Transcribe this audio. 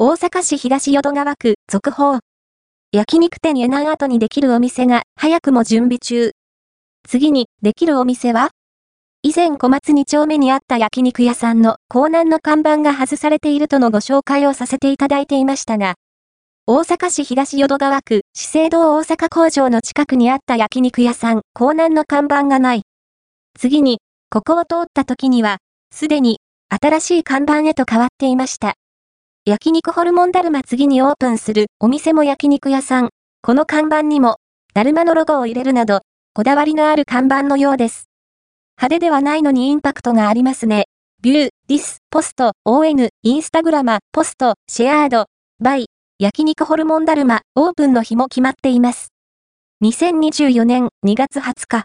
大阪市東淀川区、続報。焼肉店エナン後にできるお店が早くも準備中。次に、できるお店は？以前小松2丁目にあった焼肉屋さんの港南の看板が外されているとのご紹介をさせていただいていましたが、大阪市東淀川区、資生堂大阪工場の近くにあった焼肉屋さん、港南の看板がない。次に、ここを通った時には、すでに、新しい看板へと変わっていました。焼肉ホルモンダルマ次にオープンするお店も焼肉屋さん。この看板にも、ダルマのロゴを入れるなど、こだわりのある看板のようです。派手ではないのにインパクトがありますね。ビュー、ディス、ポスト、ON、インスタグラマ、ポスト、シェアード、バイ、焼肉ホルモンダルマ、オープンの日も決まっています。2024年2月20日。